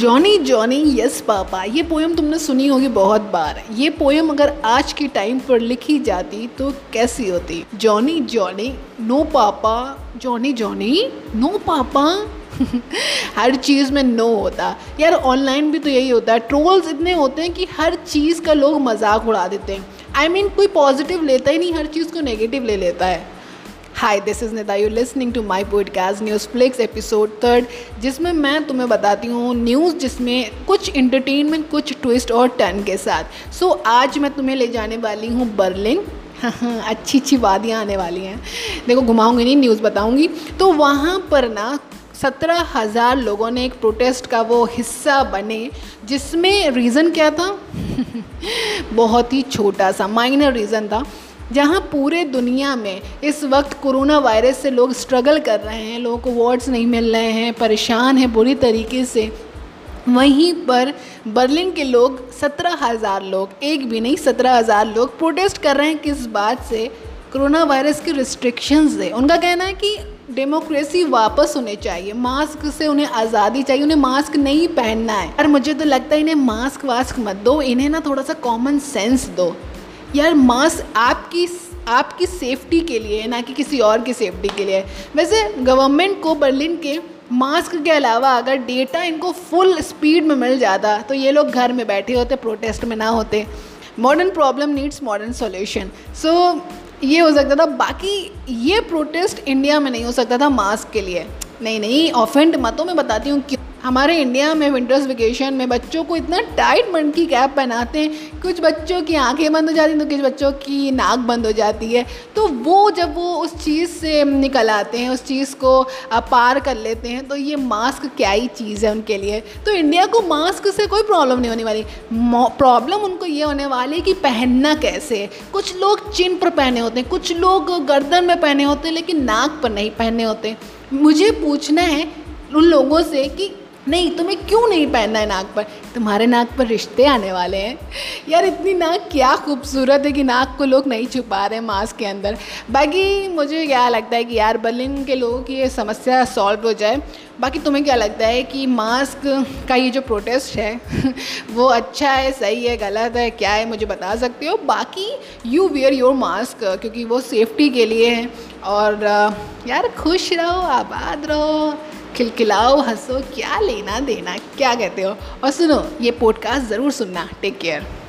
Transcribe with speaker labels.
Speaker 1: Johnny Johnny yes papa. ये poem तुमने सुनी होगी बहुत बार। ये पोएम अगर आज के टाइम पर लिखी जाती तो कैसी होती? Johnny Johnny no papa. Johnny Johnny no papa. हर चीज़ में नो होता। यार ऑनलाइन भी तो यही होता है। ट्रोल्स इतने होते हैं कि हर चीज़ का लोग मज़ाक उड़ा देते हैं। आई I मीन mean, कोई पॉजिटिव लेता ही नहीं हर चीज़ को नेगेटिव ले लेता है। Hi this is Nita you listening to my podcast news flix episode third जिसमें मैं तुम्हें बताती हूँ न्यूज़ जिसमें कुछ इंटरटेनमेंट कुछ ट्विस्ट और टर्न के साथ। सो so, आज मैं तुम्हें ले जाने वाली हूँ बर्लिन अच्छी अच्छी वादियाँ आने वाली हैं। देखो घुमाऊँगी नहीं न्यूज़ बताऊँगी। तो वहाँ पर ना सत्रह हज़ार लोगों ने एक प्रोटेस्ट का वो हिस्सा बने जिसमें रीज़न क्या था? बहुत ही छोटा सा माइनर रीज़न था। जहाँ पूरे दुनिया में इस वक्त कोरोना वायरस से लोग स्ट्रगल कर रहे हैं, लोगों को वार्ड्स नहीं मिल रहे हैं, परेशान हैं बुरी तरीके से। वहीं पर बर्लिन के लोग सत्रह हज़ार लोग, एक भी नहीं, सत्रह हज़ार लोग प्रोटेस्ट कर रहे हैं किस बात से? कोरोना वायरस के रिस्ट्रिक्शंस से। उनका कहना है कि डेमोक्रेसी वापस होने चाहिए मास्क से उन्हें आज़ादी चाहिए, उन्हें मास्क नहीं पहनना है। और मुझे तो लगता है इन्हें मास्क वास्क मत दो, इन्हें ना थोड़ा सा कॉमन सेंस दो। यार मास्क आपकी आपकी सेफ्टी के लिए ना कि किसी और की सेफ्टी के लिए वैसे गवर्नमेंट को बर्लिन के मास्क के अलावा अगर डेटा इनको फुल स्पीड में मिल जाता तो ये लोग घर में बैठे होते प्रोटेस्ट में ना होते। Modern problem needs modern solution so ये हो सकता था। बाकी ये प्रोटेस्ट इंडिया में नहीं हो सकता था मास्क के लिए। नहीं नहीं ऑफेंड मतों में बताती हूँ क्यों हमारे इंडिया में विंटर्स वेकेशन में बच्चों को इतना टाइट मन की कैप पहनाते हैं, कुछ बच्चों की आँखें बंद हो जाती हैं तो कुछ बच्चों की नाक बंद हो जाती है। तो वो जब वो उस चीज़ से निकल आते हैं, उस चीज़ को पार कर लेते हैं तो ये मास्क क्या ही चीज़ है उनके लिए। तो इंडिया को मास्क से कोई प्रॉब्लम नहीं होने वाली। प्रॉब्लम उनको ये होने वाली है कि पहनना कैसे कुछ लोग चिन पर पहने होते हैं, कुछ लोग गर्दन में पहने होते हैं, लेकिन नाक पर नहीं पहने होते। मुझे पूछना है उन लोगों से कि नहीं, तुम्हें क्यों नहीं पहनना है नाक पर? तुम्हारे नाक पर रिश्ते आने वाले हैं। यार, इतनी नाक क्या खूबसूरत है कि नाक को लोग नहीं छुपा रहे मास्क के अंदर। बाकी मुझे क्या लगता है कि यार, बर्लिन के लोगों की ये समस्या सॉल्व हो जाए। बाकी तुम्हें क्या लगता है कि मास्क का ये जो प्रोटेस्ट है, वो अच्छा है, सही है, गलत है, क्या है, मुझे बता सकते हो? बाकी यू वेयर योर मास्क क्योंकि वो सेफ्टी के लिए है। और, यार, खुश रहो, आबाद रहो। खिलखिलाओ, हंसो, क्या लेना देना, क्या कहते हो? और सुनो, ये पॉडकास्ट ज़रूर सुनना टेक केयर